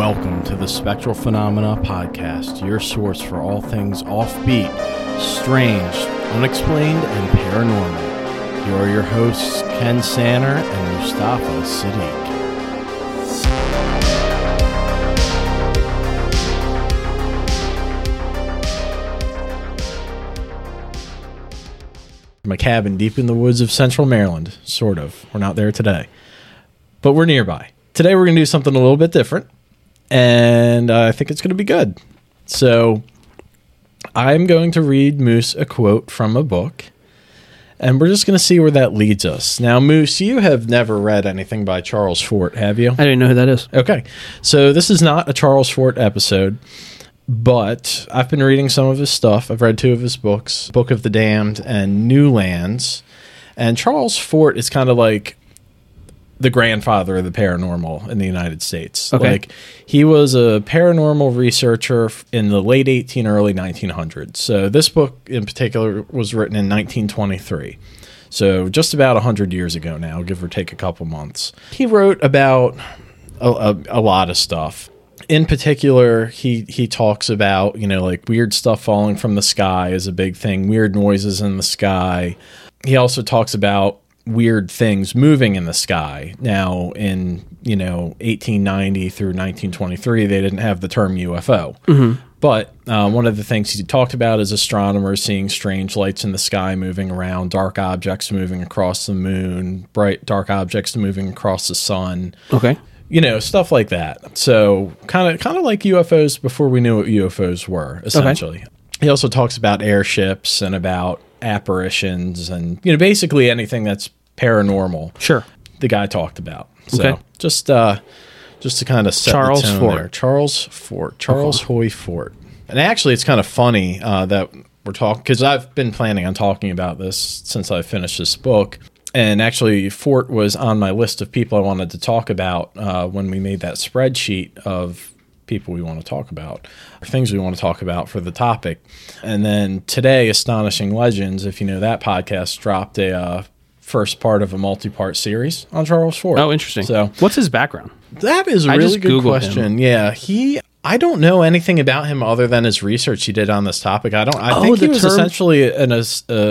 Welcome to the Spectral Phenomena Podcast, your source for all things offbeat, strange, unexplained, and paranormal. Here are your hosts, Ken Sanner and Mustafa Siddiq. My cabin deep in the woods of central Maryland, sort of. We're not there today, but we're nearby. Today we're going to do something a little bit different and I think it's going to be good. So I'm going to read Moose a quote from a book, and we're just going to see where that leads us. Now, Moose, you have never read anything by Charles Fort, have you? I didn't know who that is. Okay. So this is not a Charles Fort episode, but I've been reading some of his stuff. I've read two of his books, Book of the Damned and New Lands. And Charles Fort is kind of like the grandfather of the paranormal in the United States. Okay. Like he was a paranormal researcher in the late 18 early 1900s. So this book in particular was written in 1923. So just about 100 years ago now, give or take a couple months. He wrote about a, a, a lot of stuff. In particular, he he talks about, you know, like weird stuff falling from the sky is a big thing, weird noises in the sky. He also talks about weird things moving in the sky. Now, in you know 1890 through 1923, they didn't have the term UFO. But uh, one of the things he talked about is astronomers seeing strange lights in the sky moving around, dark objects moving across the moon, bright dark objects moving across the sun. Okay. You know, stuff like that. So kind of kind of like UFOs before we knew what UFOs were, essentially. He also talks about airships and about apparitions and you know basically anything that's paranormal Sure. the guy talked about. So Okay. just uh just to kind of set Charles the tone Fort. there. Charles Fort. Charles Hoy Fort. And actually it's kind of funny uh, that we're talking because I've been planning on talking about this since I finished this book. And actually, Fort was on my list of people I wanted to talk about uh, when we made that spreadsheet of people we want to talk about, or things we want to talk about for the topic. And then today, Astonishing Legends, if you know that podcast, dropped a uh, first part of a multi-part series on Charles Fort. Oh, interesting. So what's his background? that is a I really good Googled question. Yeah, he. I don't know anything about him other than his research he did on this topic. I don't. I Oh, think he was term- essentially an uh,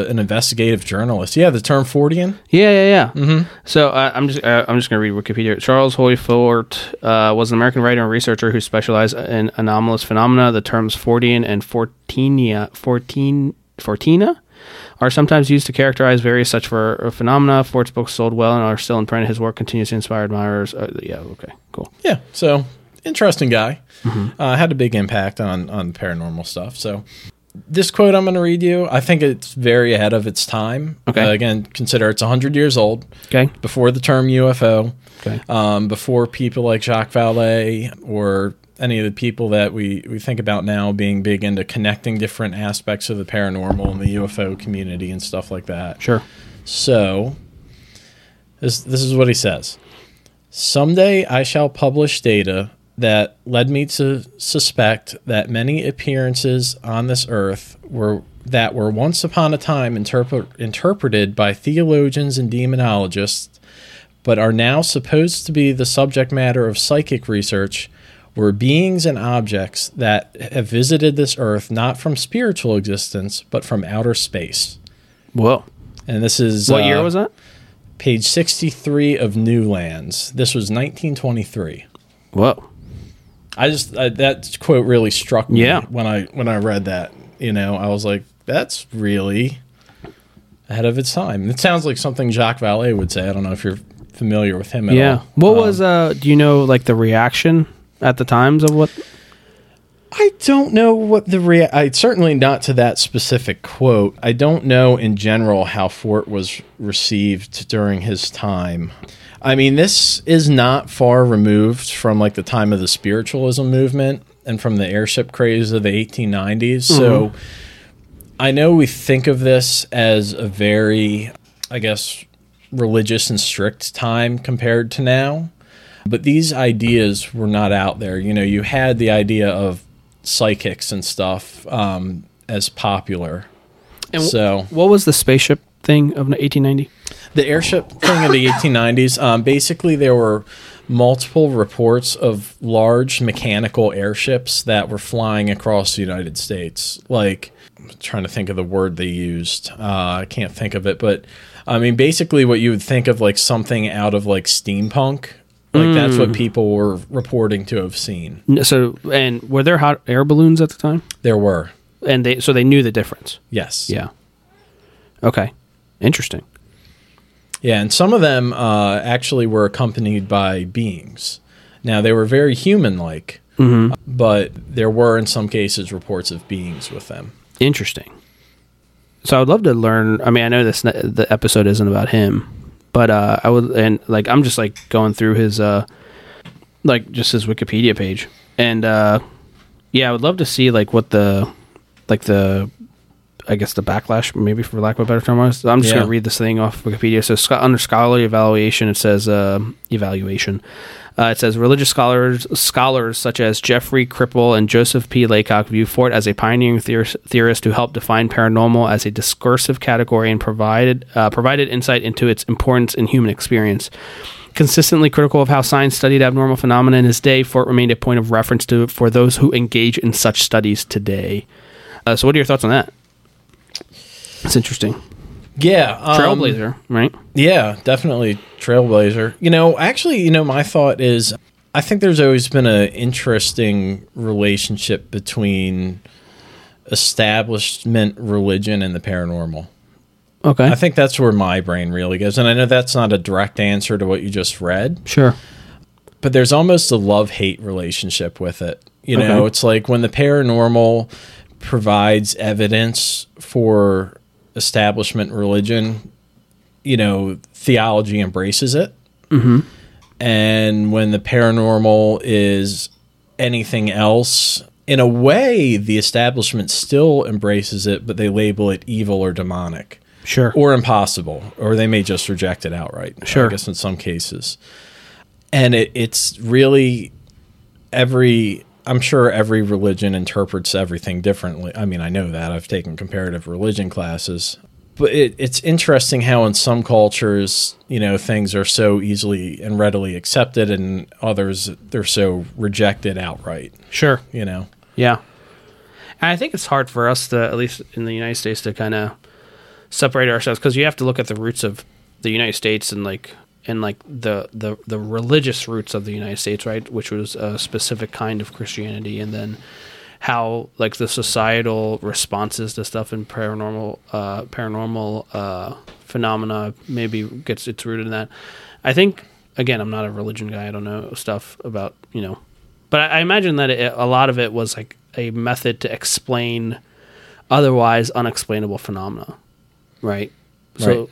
an investigative journalist. Yeah, the term Fortean. Yeah, yeah, yeah. Mm-hmm. So uh, I'm just uh, I'm just going to read Wikipedia. Charles Hoy Fort uh, was an American writer and researcher who specialized in anomalous phenomena. The terms Fortean and Fortinia, Fortin, Fortina are sometimes used to characterize various such for phenomena. Fort's books sold well and are still in print. His work continues to inspire admirers. Uh, yeah, okay, cool. Yeah. So interesting guy. Mm-hmm. Uh, had a big impact on on paranormal stuff. So this quote I'm going to read you, I think it's very ahead of its time. Okay. Uh, again, consider it's 100 years old. Okay, Before the term UFO. okay, um, before people like Jacques Vallée or any of the people that we, we think about now being big into connecting different aspects of the paranormal and the UFO community and stuff like that. sure. So, this, this is what he says Someday I shall publish data that led me to suspect that many appearances on this earth were that were once upon a time interpret, interpreted by theologians and demonologists but are now supposed to be the subject matter of psychic research were beings and objects that have visited this earth not from spiritual existence but from outer space Whoa. and this is What uh, year was that? page 63 of new lands this was 1923 Whoa. I just that quote really struck me Yeah. when i when i read that you know i was like that's really ahead of its time it sounds like something jacques vallée would say i don't know if you're familiar with him at Yeah. all What Um, was uh do you know like the reaction at the times of what I don't know what the rea- I certainly not to that specific quote. I don't know in general how Fort was received during his time. I mean, this is not far removed from like the time of the spiritualism movement and from the airship craze of the 1890s. So mm-hmm. I know we think of this as a very, I guess, religious and strict time compared to now. But these ideas were not out there. You know, you had the idea of psychics and stuff um, as popular. And so what was the spaceship thing of 1890? the airship thing of the 1890s, um, basically there were multiple reports of large mechanical airships that were flying across the United States. Like, I'm trying to think of the word they used. Uh, I can't think of it, but I mean, basically, what you would think of like something out of like steampunk. Like that's what people were reporting to have seen. So, and were there hot air balloons at the time? There were, And they so they knew the difference. yes, Yeah. Okay. Interesting. Yeah, and some of them uh, actually were accompanied by beings. Now they were very human-like, but there were in some cases reports of beings with them. Interesting. So I would love to learn. I mean, I know this the episode isn't about him, but uh, I would and like I'm just like going through his uh, like just his Wikipedia page, and uh, yeah, I would love to see like what the like the I guess the backlash, maybe for lack of a better term, was. I'm just Yeah. going to read this thing off Wikipedia. So under scholarly evaluation, it says uh, evaluation. Uh, it says religious scholars scholars such as Jeffrey Kripal and Joseph P. Laycock view Fort as a pioneering theor- theorist who helped define paranormal as a discursive category and provided uh, provided insight into its importance in human experience. Consistently critical of how science studied abnormal phenomena in his day, Fort remained a point of reference to for those who engage in such studies today. Uh, so, what are your thoughts on that? It's interesting. Yeah, um, Trailblazer, right? Yeah, definitely trailblazer. You know, actually, you know, my thought is, I think there's always been an interesting relationship between establishment religion and the paranormal. Okay. I think that's where my brain really goes, and I know that's not a direct answer to what you just read. sure. but there's almost a love hate relationship with it. You know, Okay. it's like when the paranormal provides evidence for establishment religion, you know, theology embraces it. Mm-hmm. And when the paranormal is anything else, in a way, the establishment still embraces it, but they label it evil or demonic Sure. or impossible, or they may just reject it outright. Sure. I guess in some cases, and it, it's really every. I'm sure every religion interprets everything differently. I mean, I know that I've taken comparative religion classes, but it, it's interesting how in some cultures, you know, things are so easily and readily accepted, and others they're so rejected outright. sure. You know. Yeah. And I think it's hard for us to, at least in the United States, to kind of separate ourselves because you have to look at the roots of the United States and like and like the the the religious roots of the United States, right? Which was a specific kind of Christianity, and then how like the societal responses to stuff in paranormal uh, paranormal uh, phenomena maybe gets its rooted in that. I think again, I'm not a religion guy. I don't know stuff about you know, but I, I imagine that it, a lot of it was like a method to explain otherwise unexplainable phenomena, right? So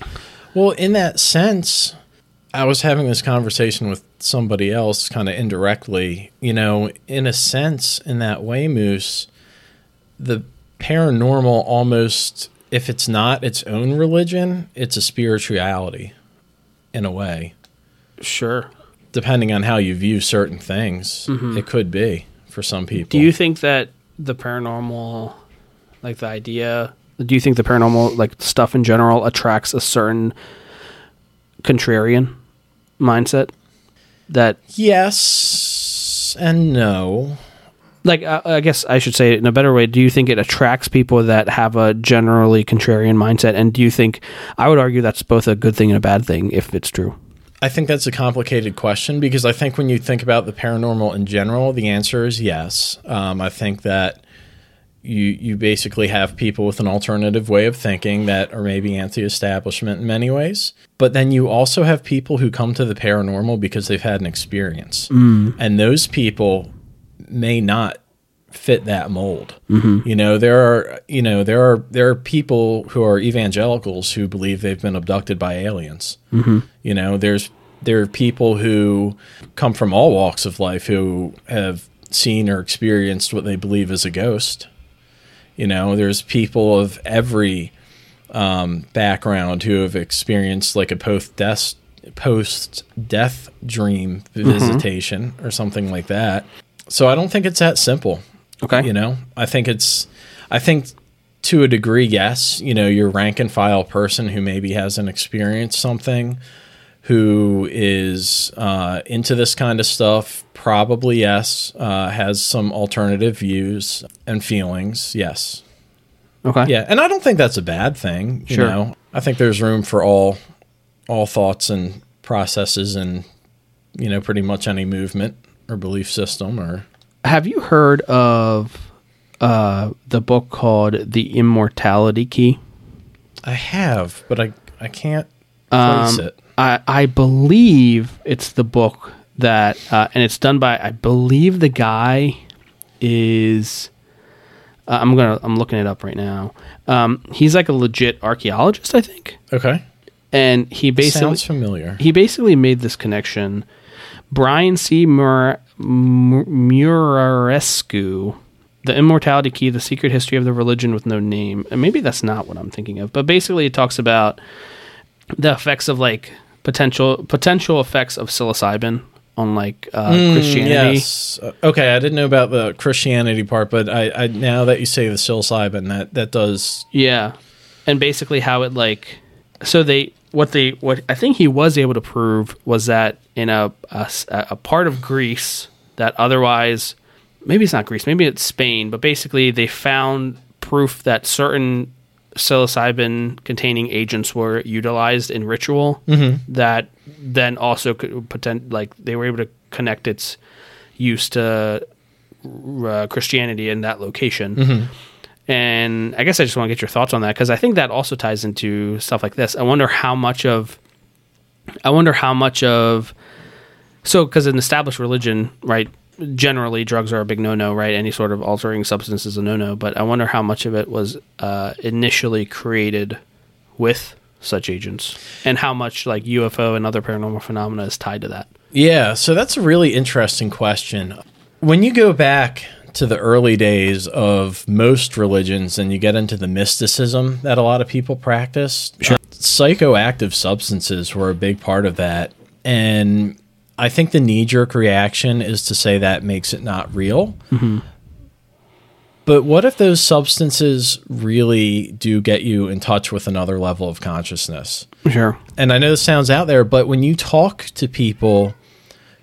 Right. Well, in that sense, I was having this conversation with somebody else kind of indirectly. You know, in a sense, in that way, Moose, the paranormal almost, if it's not its own religion, it's a spirituality in a way. sure. Depending on how you view certain things, mm-hmm. it could be for some people. Do you think that the paranormal, like the idea, do you think the paranormal, like stuff in general, attracts a certain contrarian mindset? That, yes and no. like, I, I guess I should say it in a better way. Do you think it attracts people that have a generally contrarian mindset? And do you think, I would argue that's both a good thing and a bad thing if it's true? I think that's a complicated question because I think when you think about the paranormal in general, the answer is yes. Um, I think that you you basically have people with an alternative way of thinking that are maybe anti-establishment in many ways, but then you also have people who come to the paranormal because they've had an experience, mm-hmm. and those people may not fit that mold. Mm-hmm. You know, there are you know there are there are people who are evangelicals who believe they've been abducted by aliens. Mm-hmm. You know, there's there are people who come from all walks of life who have seen or experienced what they believe is a ghost. You know, there's people of every um, background who have experienced like a post death post death dream visitation or something like that. So I don't think it's that simple. Okay. You know, I think it's, I think to a degree, yes, you know, your rank and file person who maybe hasn't experienced something who is uh, into this kind of stuff. Probably yes. Uh, has some alternative views and feelings. Yes. Okay. Yeah, and I don't think that's a bad thing. You Sure. know, I think there's room for all all thoughts and processes, and you know, pretty much any movement or belief system. Or Have you heard of uh, the book called The Immortality Key? I have, but I I can't Um, place it. I, I believe it's the book that, uh, and it's done by, I believe the guy is, uh, I'm gonna, I'm looking it up right now. Um, he's like a legit archaeologist, I think, Okay, and he basically sounds familiar. he basically made this connection. Brian C. Mur- Mur- Muraresku, The Immortality Key, The Secret History of the Religion with No Name. And maybe that's not what I'm thinking of, but basically it talks about the effects of like potential potential effects of psilocybin on like uh, Christianity. Yes. Uh, Okay, I didn't know about the Christianity part, but I, I now that you say the psilocybin, that that does. Yeah, and basically how it like so they what they what I think he was able to prove was that in a a part of Greece that otherwise maybe it's not Greece maybe it's Spain but basically they found proof that certain psilocybin containing agents were utilized in ritual that then also could pretend like they were able to connect its use to uh, Christianity in that location. And I guess I just want to get your thoughts on that because I think that also ties into stuff like this. I wonder how much of, I wonder how much of, so because an established religion, right? Generally, drugs are a big no-no, right? Any sort of altering substance is a no-no. But I wonder how much of it was uh, initially created with such agents, and how much like UFO and other paranormal phenomena is tied to that. Yeah, so that's a really interesting question. When you go back to the early days of most religions and you get into the mysticism that a lot of people practice, sure. psychoactive substances were a big part of that. And I think the knee jerk reaction is to say that makes it not real. Mm-hmm. But what if those substances really do get you in touch with another level of consciousness? Sure. and I know this sounds out there, but when you talk to people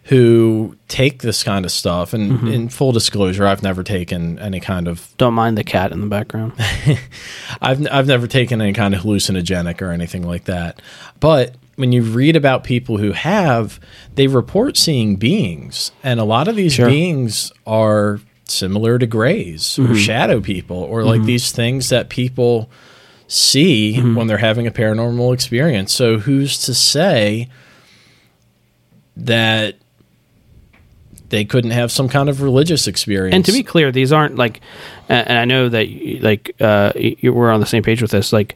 who take this kind of stuff, and mm-hmm. in full disclosure, I've never taken any kind of Don't mind the cat in the background. I've I've never taken any kind of hallucinogenic or anything like that. But when you read about people who have, they report seeing beings, and a lot of these Sure. beings are similar to grays or mm-hmm. shadow people or like mm-hmm. these things that people see mm-hmm. when they're having a paranormal experience. So who's to say that they couldn't have some kind of religious experience? And to be clear, these aren't like, and I know that like uh, you we're on the same page with this. Like,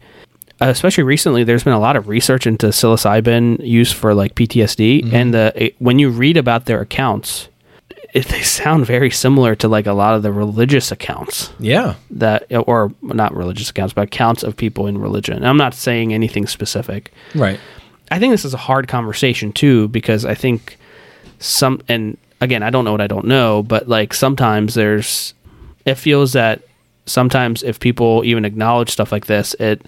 especially recently, there's been a lot of research into psilocybin use for like PTSD, mm-hmm. and the it, when you read about their accounts, it, they sound very similar to like a lot of the religious accounts yeah, that, or not religious accounts, but accounts of people in religion. And I'm not saying anything specific. right. I think this is a hard conversation too because I think some and again I don't know what I don't know, but like sometimes there's it feels that sometimes if people even acknowledge stuff like this, it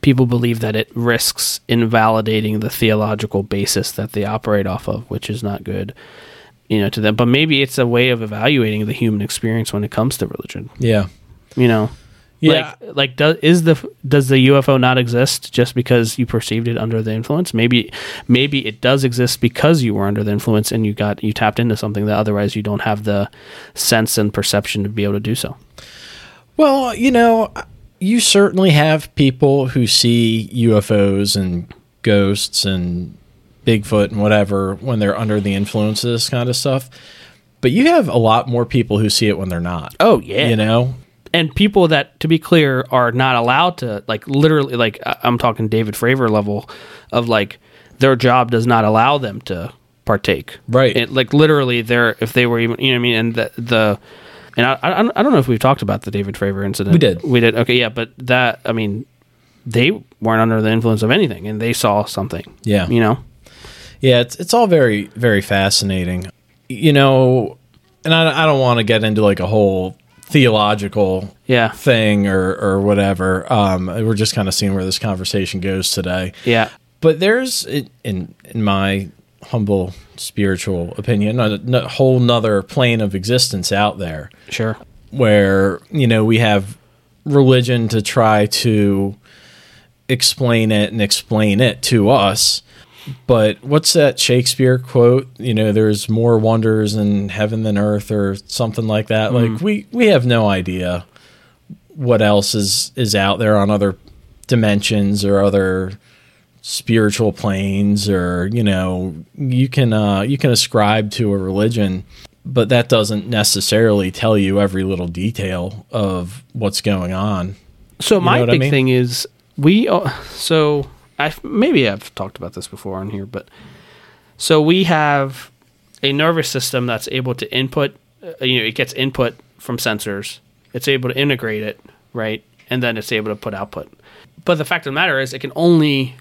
people believe that it risks invalidating the theological basis that they operate off of, which is not good. You know, to them. But maybe it's a way of evaluating the human experience when it comes to religion. Yeah. You know, Yeah. like, like does is the does the UFO not exist just because you perceived it under the influence? Maybe, maybe it does exist because you were under the influence and you got you tapped into something that otherwise you don't have the sense and perception to be able to do so. Well, you know, you certainly have people who see UFOs and ghosts and Bigfoot and whatever when they're under the influence of this kind of stuff. But you have a lot more people who see it when they're not. Oh yeah, You know? and people that, to be clear, are not allowed to like literally like I'm talking David Fravor level of like their job does not allow them to partake. Right. It, like literally, they're if they were even you know what I mean, and the the and I, I I don't know if we've talked about the David Fravor incident. We did. We did. Okay, yeah, but that I mean, they weren't under the influence of anything, and they saw something. Yeah. You know. Yeah, it's it's all very very fascinating. You know, and I, I don't want to get into like a whole theological Yeah. thing or or whatever. Um, we're just kind of seeing where this conversation goes today. Yeah. But there's, in in my humble spiritual opinion, a, a whole nother plane of existence out there. Sure. Where you know we have religion to try to explain it and explain it to us. But what's that Shakespeare quote? You know, there's more wonders in heaven than earth, or something like that. Mm. Like we we have no idea what else is is out there on other dimensions or other spiritual planes or you know you can uh, you can ascribe to a religion but that doesn't necessarily tell you every little detail of what's going on. So you my big I mean? thing is we uh, so I maybe I've talked about this before on here but so we have a nervous system that's able to input uh, you know it gets input from sensors. It's able to integrate it right? And then it's able to put output. But the fact of the matter is it can only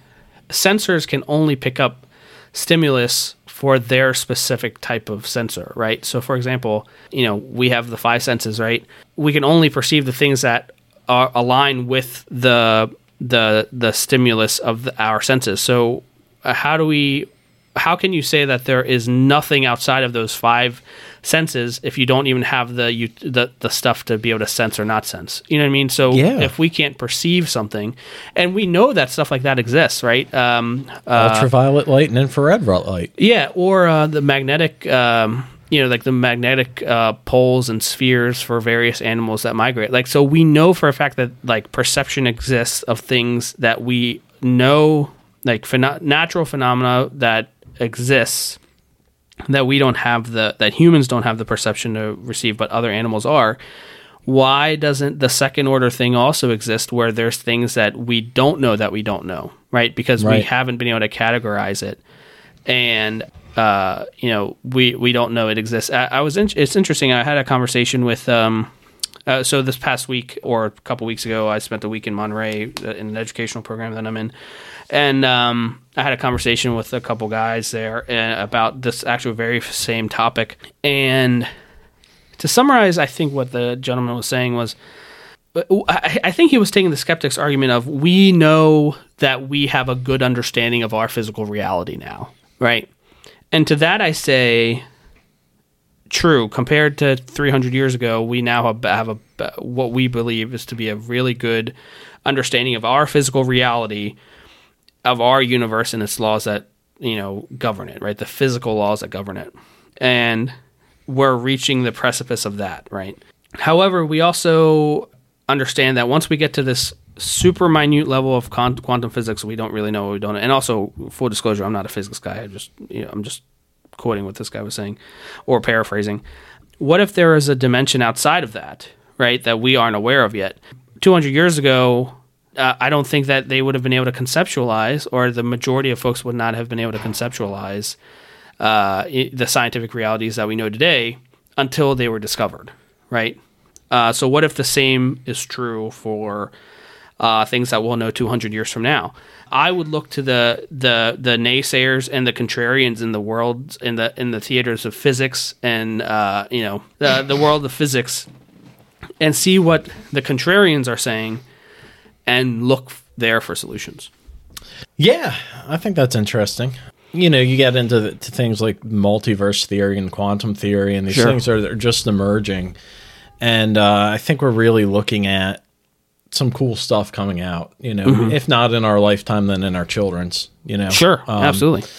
sensors can only pick up stimulus for their specific type of sensor, right? So, for example, you know, we have the five senses, right? We can only perceive the things that are align with the the the stimulus of the, our senses. So, uh, how do we? How can you say that there is nothing outside of those five senses if you don't even have the you, the the stuff to be able to sense or not sense. You know what I mean? So yeah. if we can't perceive something, and we know that stuff like that exists, right? Um, uh, Ultraviolet light and infrared light. Yeah, or uh, the magnetic. Um, you know, like the magnetic uh, poles and spheres for various animals that migrate. Like, so we know for a fact that like perception exists of things that we know, like phen- natural phenomena that exists that we don't have the that humans don't have the perception to receive, but other animals are. Why doesn't the second order thing also exist where there's things that we don't know that we don't know, right? Because right. we haven't been able to categorize it, and uh, you know we we don't know it exists. I, I was in, it's interesting. I had a conversation with um, uh, so this past week or a couple weeks ago, I spent a week in Monterey uh, in an educational program that I'm in, and um, I had a conversation with a couple guys there uh, about this actual very same topic. And to summarize, I think what the gentleman was saying was, uh, I think he was taking the skeptic's argument of we know that we have a good understanding of our physical reality now, right? And to that I say, true. Compared to 300 years ago, we now have, have a what we believe is to be a really good understanding of our physical reality of our universe and its laws that you know govern it, right? The physical laws that govern it, and we're reaching the precipice of that, right? However, we also understand that once we get to this super minute level of quantum physics, we don't really know what we don't. And also, full disclosure, I'm not a physics guy. I just, you know, I'm just quoting what this guy was saying, or paraphrasing. What if there is a dimension outside of that, right, that we aren't aware of yet? 200 years ago, uh, I don't think that they would have been able to conceptualize, or the majority of folks would not have been able to conceptualize uh, the scientific realities that we know today until they were discovered, right? Uh, so, what if the same is true for uh, things that we'll know 200 years from now? I would look to the the the naysayers and the contrarians in the world in the in the theaters of physics and uh, you know the the world of physics and see what the contrarians are saying and look there for solutions. Yeah, I think that's interesting. You know, you get into the, things like multiverse theory and quantum theory, and these sure. things are, are just emerging. And uh, I think we're really looking at some cool stuff coming out. You know, mm-hmm. if not in our lifetime, then in our children's. You know, sure, um, absolutely.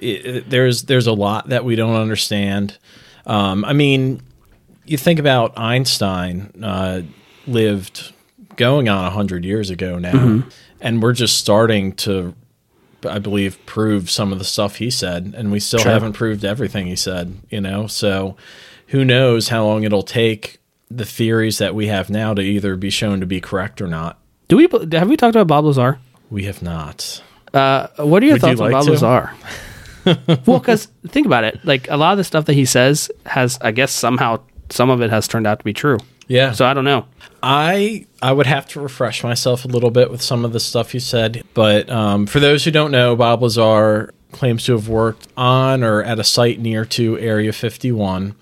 It, it, there's there's a lot that we don't understand. Um, I mean, you think about Einstein uh, lived going on 100 years ago now. Mm-hmm. And we're just starting to, I believe, prove some of the stuff he said. And we still sure. haven't proved everything he said, you know? So who knows how long it'll take the theories that we have now to either be shown to be correct or not. Do we have we talked about Bob Lazar? We have not. Uh, what are your Would thoughts you like on Bob to? Lazar? well, because think about it, like a lot of the stuff that he says has, I guess, somehow some of it has turned out to be true. Yeah. So I don't know. I I would have to refresh myself a little bit with some of the stuff you said, but um, for those who don't know, Bob Lazar claims to have worked on or at a site near to Area 51,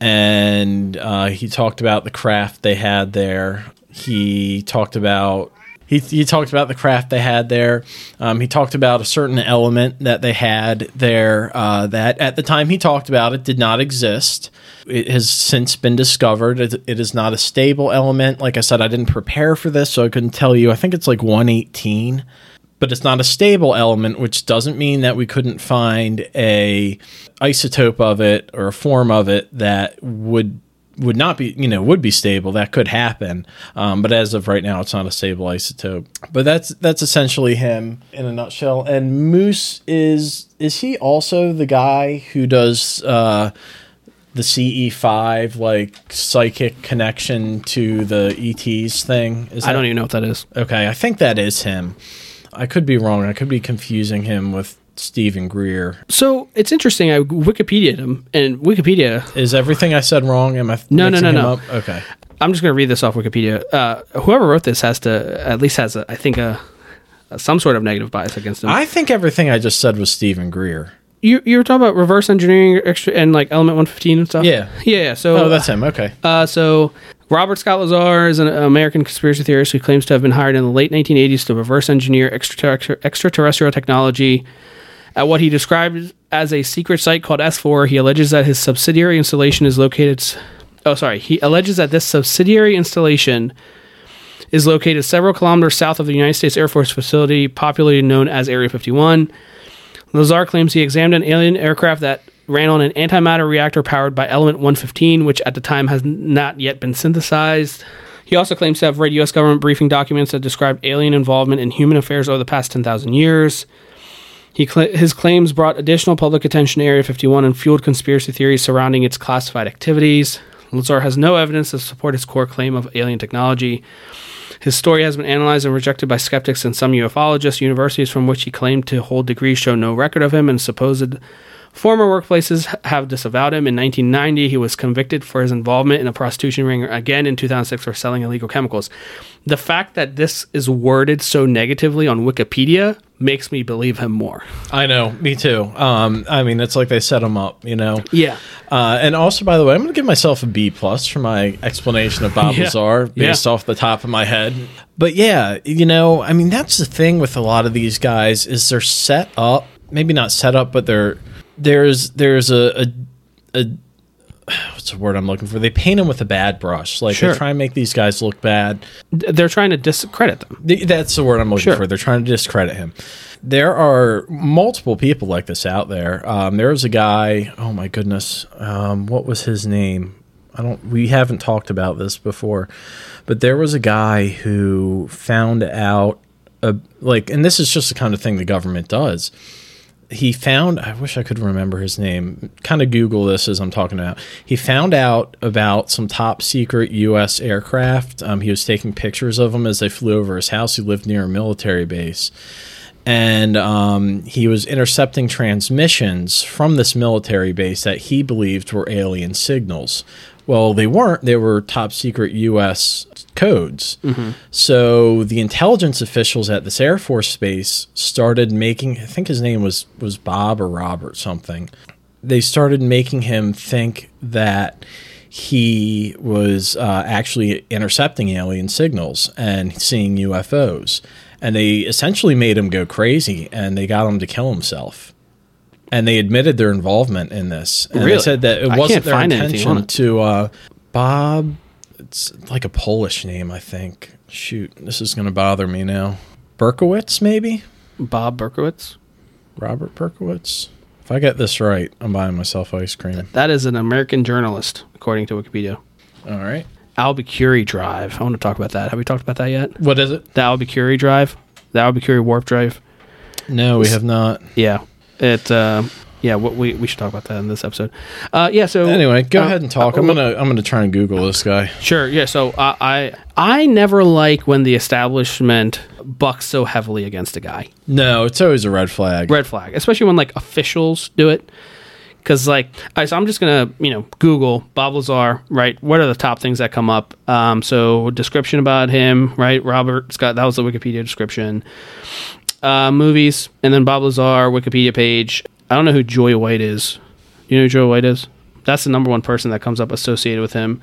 and uh, he talked about the craft they had there. He talked about he, he talked about the craft they had there. Um, he talked about a certain element that they had there uh, that at the time he talked about it did not exist. It has since been discovered. It, it is not a stable element. Like I said, I didn't prepare for this, so I couldn't tell you. I think it's like 118 but it's not a stable element, which doesn't mean that we couldn't find a isotope of it or a form of it that would would not be you know would be stable that could happen. Um, but as of right now it's not a stable isotope. But that's that's essentially him in a nutshell. And moose is is he also the guy who does uh, the ce5 like psychic connection to the ets thing? Is that, i don't even know what that is. Okay i think that is him i could be wrong i could be confusing him with Steven Greer. So it's interesting. I Wikipedia him, and Wikipedia is everything I said wrong. Am I no no no no? Up? Okay, I'm just going to read this off Wikipedia. Uh, whoever wrote this has to at least has a, I think a, a, some sort of negative bias against him. I think everything I just said was Steven Greer. You you were talking about reverse engineering extra and like element 115 and stuff. Yeah, yeah. yeah. So oh, that's him. Okay. Uh, so Robert Scott Lazar is an American conspiracy theorist who claims to have been hired in the late 1980s to reverse engineer extraterrestrial technology at what he describes as a secret site called S4. He alleges that his subsidiary installation is located. Oh, sorry. He alleges that this subsidiary installation is located several kilometers south of the United States Air Force facility, popularly known as Area 51. Lazar claims he examined an alien aircraft that ran on an antimatter reactor powered by element 115, which at the time has not yet been synthesized. He also claims to have read U.S. government briefing documents that describe alien involvement in human affairs over the past 10,000 years. Cl- his claims brought additional public attention to Area 51 and fueled conspiracy theories surrounding its classified activities. Lazar has no evidence to support his core claim of alien technology. His story has been analyzed and rejected by skeptics and some ufologists. Universities from which he claimed to hold degrees show no record of him, and supposed Former workplaces have disavowed him. In 1990, he was convicted for his involvement in a prostitution ring again in 2006 for selling illegal chemicals. The fact that this is worded so negatively on Wikipedia makes me believe him more. I know, me too. Um, I mean, it's like they set him up, you know. Yeah. Uh, and also, by the way, I'm going to give myself a B plus for my explanation of Bob yeah. Lazar based yeah. off the top of my head. But yeah, you know, I mean, that's the thing with a lot of these guys is they're set up, maybe not set up, but they're there's there's a, a, a what's the word I'm looking for? They paint them with a bad brush. Like sure. they try and make these guys look bad. They're trying to discredit them. That's the word I'm looking sure. for. They're trying to discredit him. There are multiple people like this out there. Um, there was a guy. Oh my goodness, um, what was his name? I don't. We haven't talked about this before, but there was a guy who found out, a, like, and this is just the kind of thing the government does he found i wish i could remember his name kind of google this as i'm talking about. He found out about some top secret us aircraft. Um, he was taking pictures of them as they flew over his house. He lived near a military base. And um, he was intercepting transmissions from this military base that he believed were alien signals well, they weren't. They were top secret U.S. codes. Mm-hmm. So the intelligence officials at this Air Force base started making. I think his name was was Bob or Robert something. They started making him think that he was uh, actually intercepting alien signals and seeing UFOs. And they essentially made him go crazy and they got him to kill himself and they admitted their involvement in this. And really? they said that it wasn't their intention to uh, Bob. It's like a Polish name, I think. Shoot, this is going to bother me now. Berkowitz, maybe Bob Berkowitz, Robert Berkowitz. If I get this right, I'm buying myself ice cream. That is an American journalist, according to Wikipedia. All right. Alcubierre Drive. I want to talk about that. Have we talked about that yet? What is it? The Alcubierre Drive. The Alcubierre Warp Drive. No, we have not. Yeah. It uh, yeah, what we we should talk about that in this episode. Uh, yeah. So anyway, go uh, ahead and talk. Uh, I'm gonna I'm gonna try and Google this guy. Sure. Yeah. So I I never like when the establishment bucks so heavily against a guy. No, it's always a red flag. Red flag, especially when like officials do it. Because like, so I'm just gonna you know Google Bob Lazar, right? What are the top things that come up? Um, so description about him, right? Robert Scott. That was the Wikipedia description uh, movies, and then Bob Lazar Wikipedia page. I don't know who Joy White is. You know who Joy White is? That's the number one person that comes up associated with him.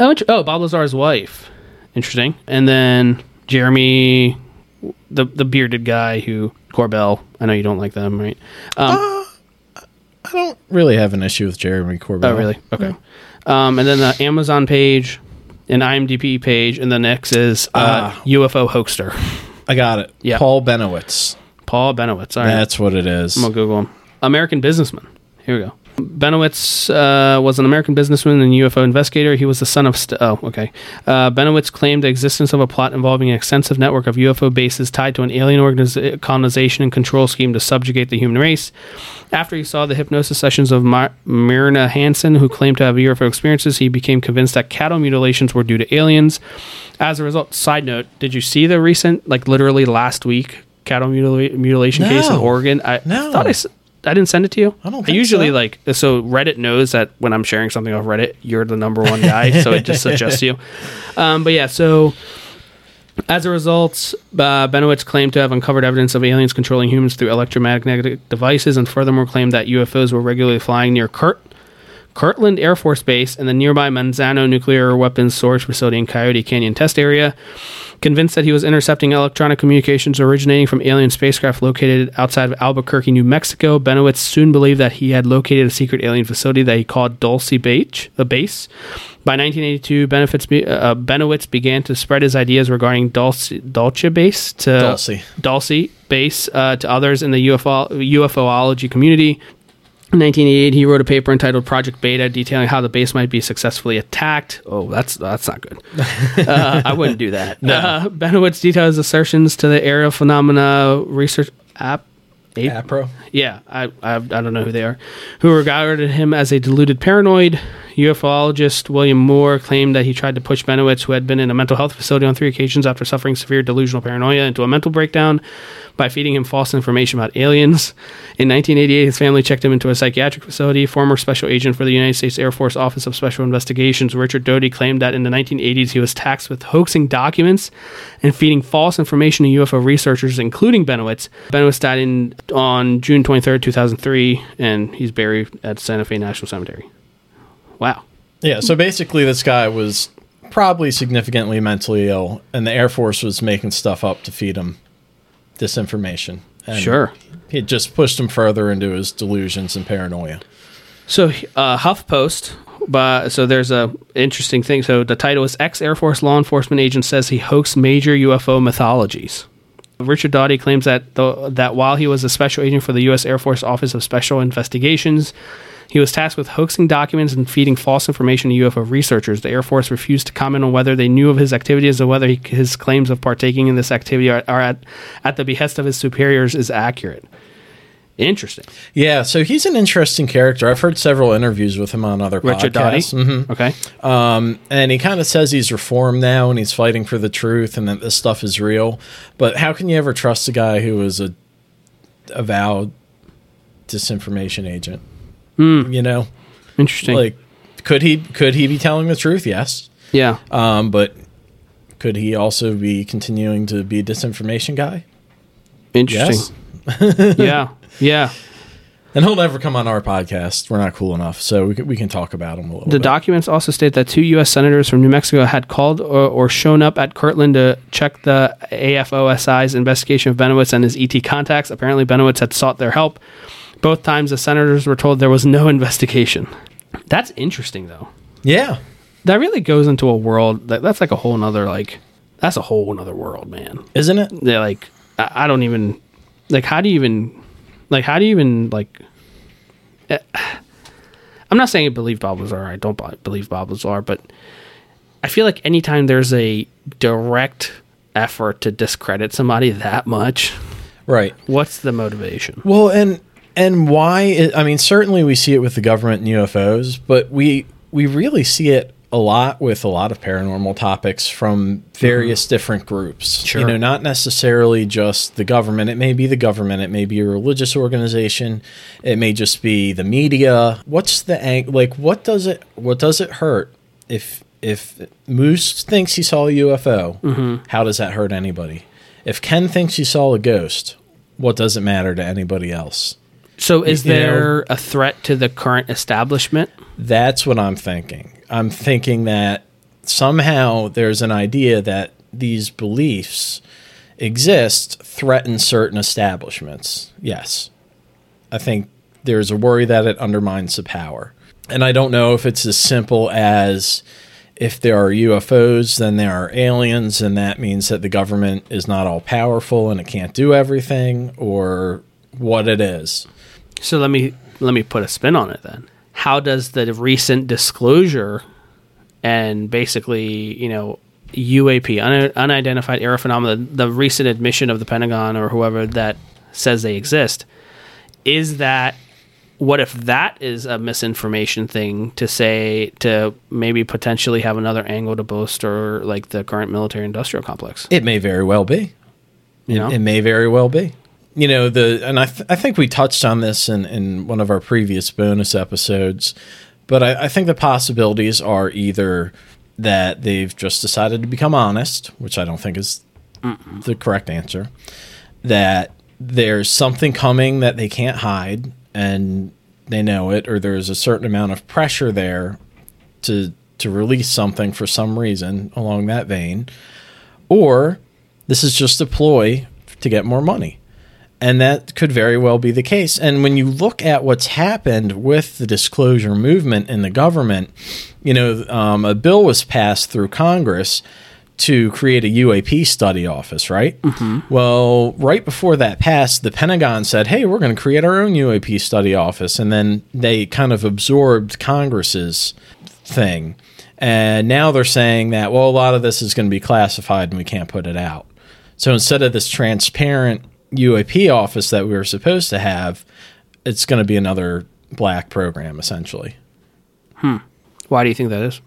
Oh, oh Bob Lazar's wife. Interesting. And then Jeremy, the the bearded guy who Corbell. I know you don't like them, right? Um, I don't really have an issue with Jeremy Corbell. oh, really? Okay. Um, and then the Amazon page, an IMDb page, and the next is uh, Ah. UFO hoaxer, I got it. Yeah. Paul Bennewitz. Paul Bennewitz. All right. That's what it is. I'm gonna Google him. American businessman. Here we go. Bennewitz uh, was an American businessman and UFO investigator. He was the son of. St- oh, okay. Uh, Bennewitz claimed the existence of a plot involving an extensive network of UFO bases tied to an alien organiz- colonization and control scheme to subjugate the human race. After he saw the hypnosis sessions of Mar- Myrna Hansen, who claimed to have UFO experiences, he became convinced that cattle mutilations were due to aliens. As a result, side note, did you see the recent, like literally last week, cattle mutila- mutilation case in Oregon? I No. thought I, I didn't send it to you. I don't I usually so. like so Reddit knows that when I'm sharing something off Reddit, you're the number one guy, so it just suggests you. Um, but yeah, so as a result, uh, Bennewitz claimed to have uncovered evidence of aliens controlling humans through electromagnetic devices, and furthermore claimed that UFOs were regularly flying near Kurt. Kirtland Air Force Base and the nearby Manzano nuclear weapons storage facility in Coyote Canyon test area. Convinced that he was intercepting electronic communications originating from alien spacecraft located outside of Albuquerque, New Mexico, Bennewitz soon believed that he had located a secret alien facility that he called Dulce Beach, a base. By 1982, Benefits be, uh, Bennewitz began to spread his ideas regarding Dulce, Dulce Base to Dulce. Dulce Base uh, to others in the UFO, UFOology community. In 1988, he wrote a paper entitled Project Beta, detailing how the base might be successfully attacked. Oh, that's that's not good. uh, I wouldn't do that. No. Uh, Bennewitz details assertions to the Aerial Phenomena Research App. Ape? APRO. Yeah, I, I I don't know who they are. Who regarded him as a deluded paranoid. UFOologist William Moore claimed that he tried to push Bennewitz, who had been in a mental health facility on three occasions after suffering severe delusional paranoia, into a mental breakdown by feeding him false information about aliens. In 1988, his family checked him into a psychiatric facility. Former special agent for the United States Air Force Office of Special Investigations, Richard Doty, claimed that in the 1980s he was taxed with hoaxing documents and feeding false information to UFO researchers, including Bennewitz. Bennewitz died in, on June 23rd, 2003, and he's buried at Santa Fe National Cemetery. Wow. Yeah, so basically, this guy was probably significantly mentally ill, and the Air Force was making stuff up to feed him disinformation. And Sure. It just pushed him further into his delusions and paranoia. So uh, HuffPost, but so there's a interesting thing. So the title is ex Air Force law enforcement agent says he hoaxed major UFO mythologies. Richard Doty claims that the, that while he was a special agent for the U.S. Air Force Office of Special Investigations, he was tasked with hoaxing documents and feeding false information to UFO researchers. The Air Force refused to comment on whether they knew of his activities or whether he, his claims of partaking in this activity are, are at, at the behest of his superiors is accurate. Interesting. Yeah, so he's an interesting character. I've heard several interviews with him on other Richard podcasts. Mhm. Okay. Um, and he kind of says he's reformed now and he's fighting for the truth and that this stuff is real. But how can you ever trust a guy who is a avowed disinformation agent? You know, Interesting. like could he could he be telling the truth? Yes. yeah. Um, but could he also be continuing to be a disinformation guy? Interesting. Yes. yeah. Yeah. And he'll never come on our podcast. We're not cool enough, so we can, we can talk about him a little The bit. documents also state that two U.S. senators from New Mexico had called or, or shown up at Kirtland to check the AFOSI's investigation of Bennewitz and his ET contacts. Apparently, Bennewitz had sought their help. Both times, the senators were told there was no investigation. That's interesting, though. yeah, That really goes into a world that that's like a whole nother like that's a whole nother world, man. isn't it? They're like I, I don't even like how do you even like how do you even like eh, I'm not saying I believe Bob Lazar. I don't b- believe Bob Lazar, but I feel like anytime there's a direct effort to discredit somebody that much, Right. what's the motivation? Well, and and why? I I mean, certainly we see it with the government and UFOs, but we we really see it a lot with a lot of paranormal topics from various mm-hmm. different groups. Sure. You know, not necessarily just the government. It may be the government. It may be a religious organization. It may just be the media. What's the ang- like? What does it? What does it hurt if if Moose thinks he saw a UFO? Mm-hmm. How does that hurt anybody? If Ken thinks he saw a ghost, what does it matter to anybody else? So is You know- there a threat to the current establishment? That's what I'm thinking. I'm thinking that somehow there's an idea that these beliefs exist threaten certain establishments. Yes. I think there's a worry that it undermines the power. And I don't know if it's as simple as if there are UFOs, then there are aliens, and that means that the government is not all powerful and it can't do everything, or what it is. So let me let me put a spin on it then. How does the recent disclosure and basically, you know, UAP, un- unidentified aerial phenomena, the recent admission of the Pentagon or whoever that says they exist, is that what if that is a misinformation thing to say to maybe potentially have another angle to boast or like the current military industrial complex? It may very well be. You know? It may very well be. You know, the and I, th- I think we touched on this in, in one of our previous bonus episodes, but I, I think the possibilities are either that they've just decided to become honest, which I don't think is Mm-mm. the correct answer, that there's something coming that they can't hide and they know it, or there's a certain amount of pressure there to to release something for some reason along that vein, or this is just a ploy to get more money. And that could very well be the case. And when you look at what's happened with the disclosure movement in the government, you know, um, a bill was passed through Congress to create a UAP study office, right? Mm-hmm. Well, right before that passed, the Pentagon said, hey, we're going to create our own UAP study office. And then they kind of absorbed Congress's thing. And now they're saying that, well, a lot of this is going to be classified and we can't put it out. So instead of this transparent UAP office that we were supposed to have, it's going to be another black program essentially. Hmm. Why do you think that is?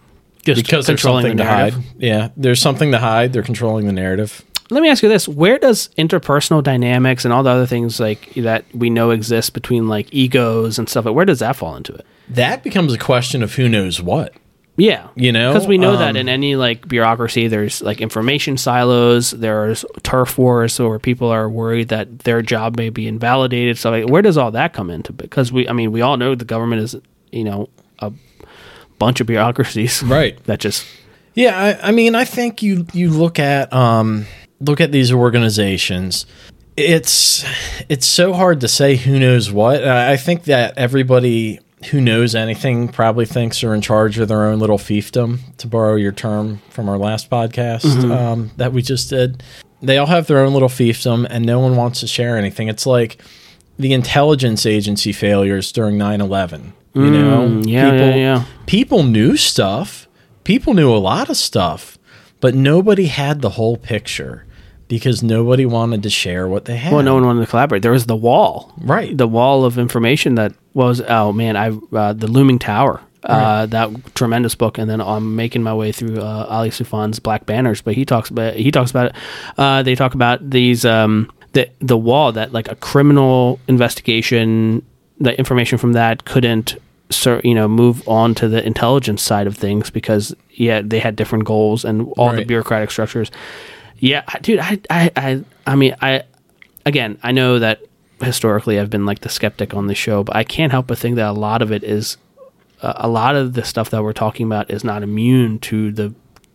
Just because there's something the to hide. Yeah, there's something to hide. They're controlling the narrative. Let me ask you this: Where does interpersonal dynamics and all the other things like that we know exist between like egos and stuff? Where does that fall into it? That becomes a question of who knows what. Yeah, you know, because we know um, that in any like bureaucracy, there's like information silos. There's turf wars, where people are worried that their job may be invalidated. So, like, where does all that come into? Because we, I mean, we all know the government is, you know, a bunch of bureaucracies, right? that just yeah. I, I mean, I think you you look at um look at these organizations. It's it's so hard to say who knows what. I think that everybody who knows anything probably thinks they're in charge of their own little fiefdom, to borrow your term from our last podcast mm-hmm. um, that we just did. They all have their own little fiefdom, and no one wants to share anything. It's like the intelligence agency failures during 9 11. You mm, know, yeah, people, yeah, yeah. people knew stuff. People knew a lot of stuff, but nobody had the whole picture because nobody wanted to share what they had. Well, no one wanted to collaborate. There was the wall, right? The wall of information that was oh man, I uh, the looming tower. Uh, right. that tremendous book, and then I'm making my way through uh, Ali Soufan's Black Banners. But he talks about he talks about it. Uh, they talk about these um, the the wall that like a criminal investigation, the information from that couldn't so you know move on to the intelligence side of things because yeah they had different goals and all right. the bureaucratic structures yeah dude I, I i i mean i again i know that historically i've been like the skeptic on the show but i can't help but think that a lot of it is uh, a lot of the stuff that we're talking about is not immune to the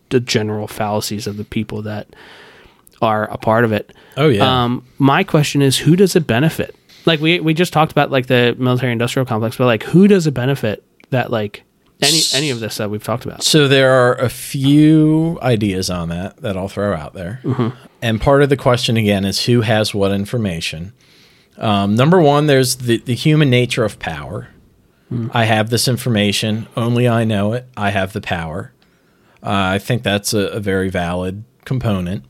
the general fallacies of the people that are a part of it. Oh yeah. Um my question is who does it benefit? Like we we just talked about like the military industrial complex, but like who does it benefit that like any any of this that we've talked about? So there are a few ideas on that that I'll throw out there, mm-hmm. and part of the question again is who has what information. Um, number one, there's the the human nature of power. Mm. I have this information, only I know it. I have the power. Uh, I think that's a, a very valid component.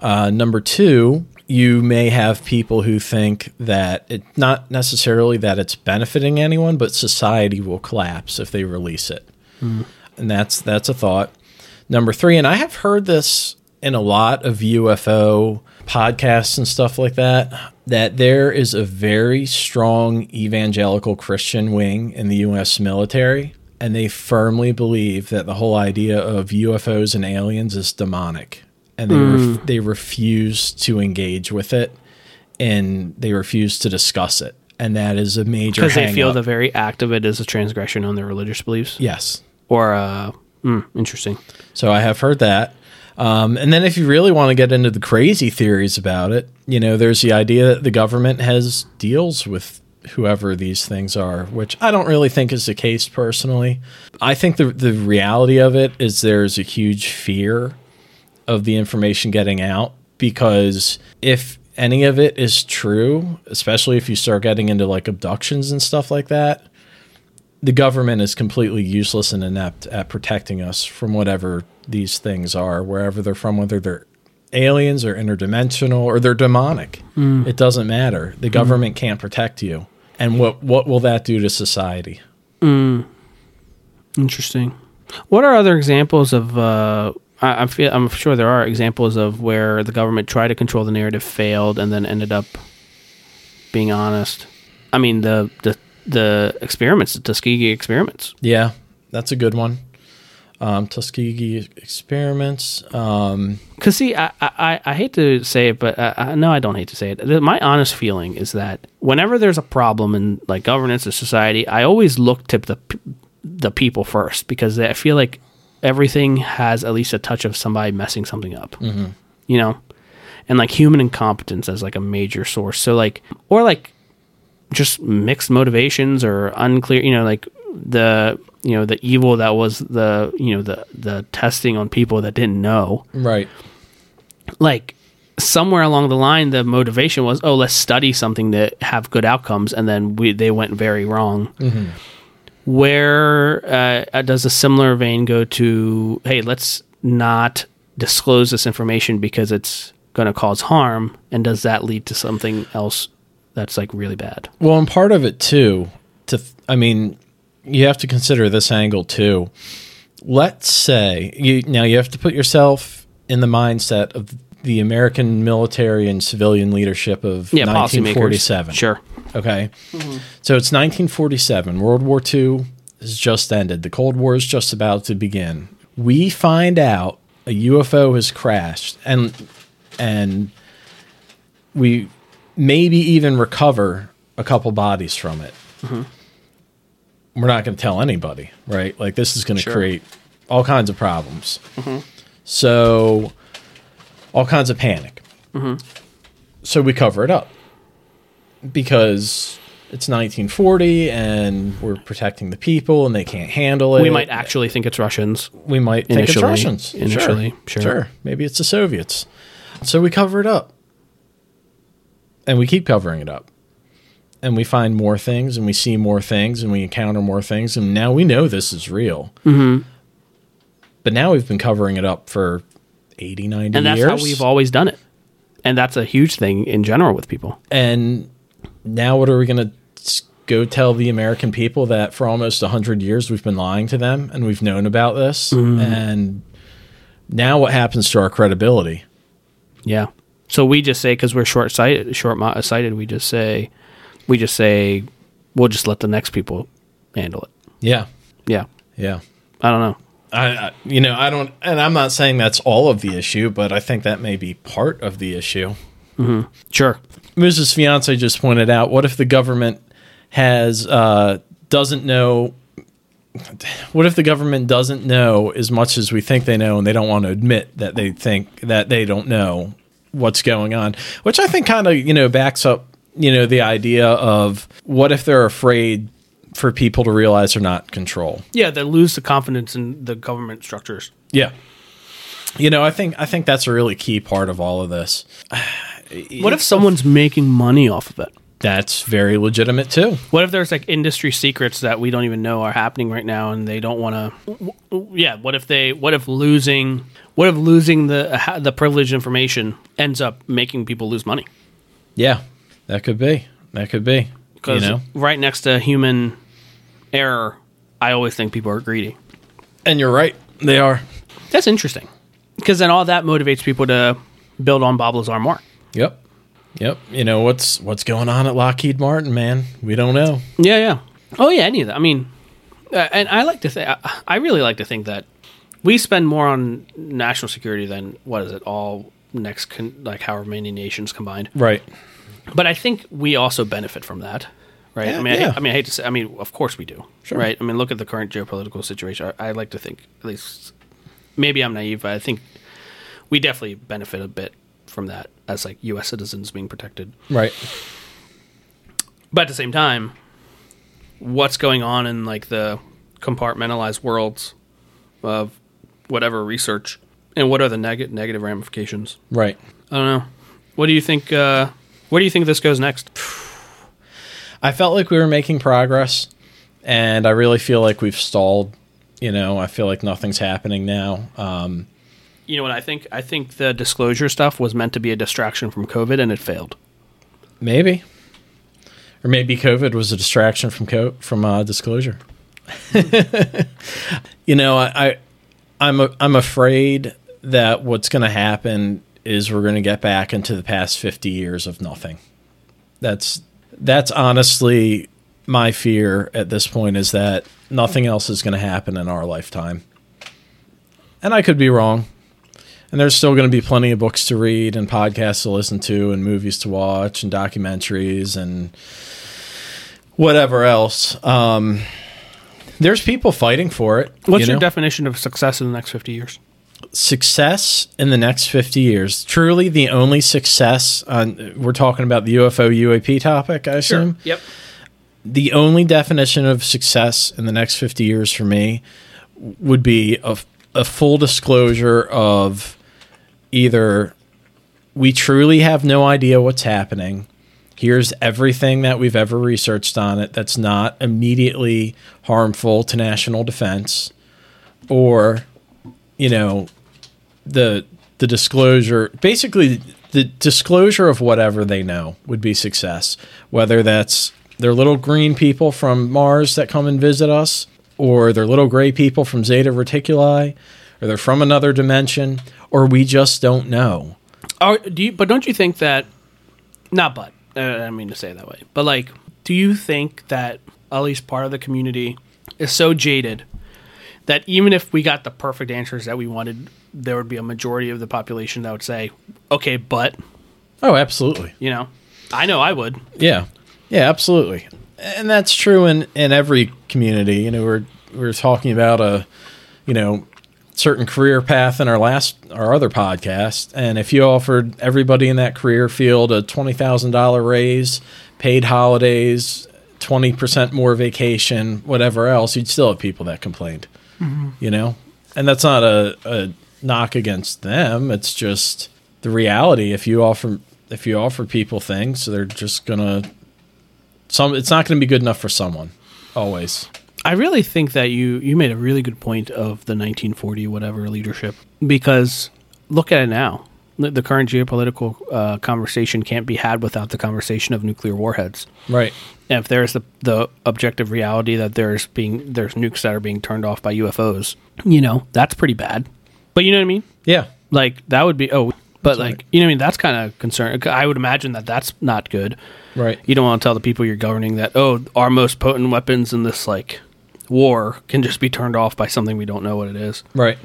Uh, number two, you may have people who think that it not necessarily that it's benefiting anyone, but society will collapse if they release it. Mm. And that's that's a thought. Number three, and I have heard this in a lot of UFO podcasts and stuff like that, that there is a very strong evangelical Christian wing in the US military. And they firmly believe that the whole idea of UFOs and aliens is demonic and they mm. ref- they refuse to engage with it and they refuse to discuss it and that is a major because they feel up. the very act of it is a transgression on their religious beliefs yes or uh mm, interesting so i have heard that Um, and then if you really want to get into the crazy theories about it, you know, there's the idea that the government has deals with whoever these things are, which I don't really think is the case personally. I think the the reality of it is there's a huge fear of the information getting out because if any of it is true, especially if you start getting into like abductions and stuff like that, the government is completely useless and inept at protecting us from whatever these things are, wherever they're from, whether they're aliens or interdimensional or they're demonic. Mm. It doesn't matter. The government mm. can't protect you. And what what will that do to society? Mm. Interesting. What are other examples of? Uh, I, I feel I'm sure there are examples of where the government tried to control the narrative, failed, and then ended up being honest. I mean the the the experiments, the Tuskegee experiments. Yeah, that's a good one um, Tuskegee experiments. Um, Cause see, I, I, I hate to say it, but I, I, no, I don't hate to say it. My honest feeling is that whenever there's a problem in like governance or society, I always look to the the people first because I feel like everything has at least a touch of somebody messing something up. Mm-hmm. You know, and like human incompetence as like a major source. So like, or like just mixed motivations or unclear. You know, like the you know the evil that was the you know the the testing on people that didn't know right like somewhere along the line the motivation was oh let's study something to have good outcomes and then we they went very wrong mm-hmm. Where uh, does a similar vein go to hey let's not disclose this information because it's going to cause harm and does that lead to something else that's like really bad well and part of it too to i mean you have to consider this angle too. Let's say you now you have to put yourself in the mindset of the American military and civilian leadership of yeah, 1947. Sure. Okay. Mm-hmm. So it's 1947. World War II has just ended. The Cold War is just about to begin. We find out a UFO has crashed and and we maybe even recover a couple bodies from it. Mm-hmm we're not going to tell anybody, right? Like this is going to sure. create all kinds of problems. Mm-hmm. So, all kinds of panic. Mm-hmm. So we cover it up because it's 1940 and we're protecting the people and they can't handle it. We might actually think it's Russians. We might think it's Russians. Initially, sure. sure. Sure. Maybe it's the Soviets. So we cover it up. And we keep covering it up and we find more things and we see more things and we encounter more things and now we know this is real mm-hmm. but now we've been covering it up for 80 90 and that's years. how we've always done it and that's a huge thing in general with people and now what are we going to go tell the american people that for almost 100 years we've been lying to them and we've known about this mm-hmm. and now what happens to our credibility yeah so we just say because we're short sighted short sighted we just say we just say we'll just let the next people handle it. Yeah. Yeah. Yeah. I don't know. I, I, you know I don't and I'm not saying that's all of the issue, but I think that may be part of the issue. Mm-hmm. Sure. Mrs. Fiance just pointed out. What if the government has uh, doesn't know? What if the government doesn't know as much as we think they know, and they don't want to admit that they think that they don't know what's going on? Which I think kind of you know backs up you know, the idea of what if they're afraid for people to realize they're not control. Yeah, they lose the confidence in the government structures. Yeah. You know, I think I think that's a really key part of all of this. What if someone's making money off of it? That's very legitimate too. What if there's like industry secrets that we don't even know are happening right now, and they don't want to? Yeah. What if they? What if losing? What if losing the uh, the privileged information ends up making people lose money? Yeah, that could be. That could be. Because you know? right next to human error, I always think people are greedy. And you're right. They are. That's interesting. Because then all that motivates people to build on Bob Lazar more. Yep. Yep. You know what's what's going on at Lockheed Martin, man? We don't know. Yeah, yeah. Oh yeah, any of that. I mean, uh, and I like to think. I really like to think that we spend more on national security than what is it? All next, con- like however many nations combined. Right. But I think we also benefit from that, right? Yeah, I mean, yeah. I, I, mean, I hate to say. I mean, of course we do, sure. right? I mean, look at the current geopolitical situation. I, I like to think, at least, maybe I'm naive, but I think we definitely benefit a bit from that as like U.S. citizens being protected. Right. But at the same time, what's going on in like the compartmentalized worlds of whatever research, and what are the neg- negative ramifications? Right. I don't know. What do you think? Uh, where do you think this goes next? I felt like we were making progress, and I really feel like we've stalled. You know, I feel like nothing's happening now. Um, You know what I think? I think the disclosure stuff was meant to be a distraction from COVID, and it failed. maybe, or maybe COVID was a distraction from co- from uh, disclosure. you know, I, I I'm a, I'm afraid that what's going to happen is we're going to get back into the past 50 years of nothing. That's that's honestly my fear at this point is that nothing else is going to happen in our lifetime. And I could be wrong. And there's still going to be plenty of books to read and podcasts to listen to and movies to watch and documentaries and whatever else. Um, there's people fighting for it. What's you your know? definition of success in the next fifty years? success in the next 50 years truly the only success on we're talking about the ufo uap topic i assume Yep. the only definition of success in the next 50 years for me would be a, a full disclosure of either we truly have no idea what's happening. Here's everything that we've ever researched on it that's not immediately harmful to national defense or you know the the disclosure basically the disclosure of whatever they know would be success whether that's they're little green people from Mars that come and visit us or they're little gray people from Zeta Reticuli or they're from another dimension or we just don't know Are, do you, but don't you think that? Not but. Uh, I don't mean to say it that way. But like, do you think that at least part of the community is so jaded that even if we got the perfect answers that we wanted, there would be a majority of the population that would say, "Okay, but," oh absolutely you know, I know I would. Yeah, yeah, absolutely, and that's true in in every community. You know, we're we're talking about a you know certain career path in our last our other podcast, and if you offered everybody in that career field a twenty thousand dollar raise, paid holidays, twenty percent more vacation, whatever else, you'd still have people that complained. Mm-hmm. You know, and that's not a, a knock against them. It's just the reality. If you offer if you offer people things, they're just gonna some it's not going to be good enough for someone always I really think that you you made a really good point of the 1940 whatever leadership because look at it now. The, current geopolitical uh, conversation can't be had without the conversation of nuclear warheads. right And if there's the the objective reality that there's being there's nukes that are being turned off by UFOs, you know that's pretty bad. But you know what I mean? yeah Like that would be oh, but right. like you know what I mean? That's kind of concern. I would imagine that that's not good. right You don't want to tell the people you're governing that oh, our most potent weapons in this like war can just be turned off by something we don't know what it is. right.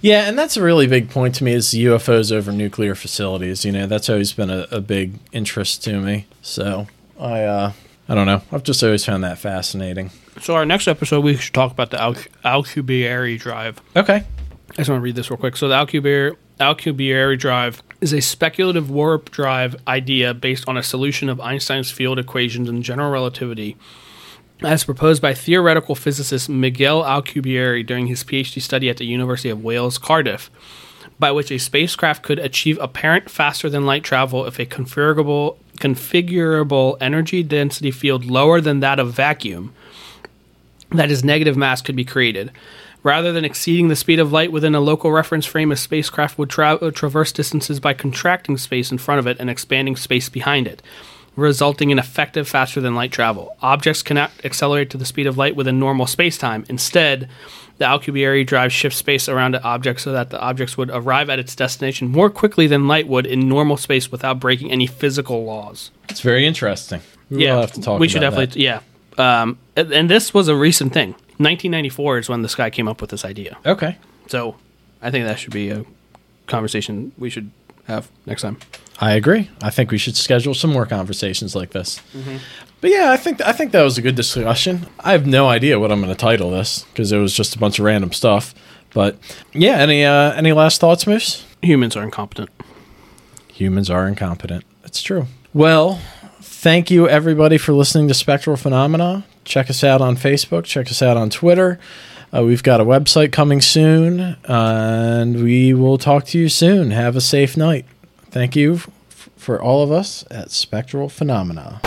Yeah and that's a really big point to me is ufos over nuclear facilities. You know that's always been a, a big interest to me. So i uh i don't know. I've just always found that fascinating. So our next episode, we should talk about the Al- Alcubierre drive. okay. I just want to read this real quick. So the Alcubierre Alcubierre drive is a speculative warp drive idea based on a solution of Einstein's field equations in general relativity, as proposed by theoretical physicist Miguel Alcubierre during his PhD study at the University of Wales, Cardiff, by which a spacecraft could achieve apparent faster than light travel if a configurable configurable energy density field lower than that of vacuum that is negative mass could be created. Rather than exceeding the speed of light within a local reference frame, a spacecraft would tra- traverse distances by contracting space in front of it and expanding space behind it, resulting in effective faster than light travel. Objects cannot accelerate to the speed of light within normal spacetime. Instead, the Alcubierre drive shifts space around an object so that the objects would arrive at its destination more quickly than light would in normal space without breaking any physical laws. It's very interesting. We will have to talk we should about definitely yeah. Um, and, and this was a recent thing. 1994 is when this guy came up with this idea. Okay. So i think that should be a conversation we should have next time I agree. I think we should schedule some more conversations like this. Mm-hmm. But yeah, I think I think that was a good discussion. I have no idea what I'm going to title this because it was just a bunch of random stuff. But yeah, any uh, any last thoughts, Moose? Humans are incompetent. Humans are incompetent. It's true. Well, thank you everybody for listening to Spectral Phenomena. Check us out on Facebook. Check us out on Twitter. Uh, we've got a website coming soon, and we will talk to you soon. Have a safe night. Thank you f- for all of us at Spectral Phenomena.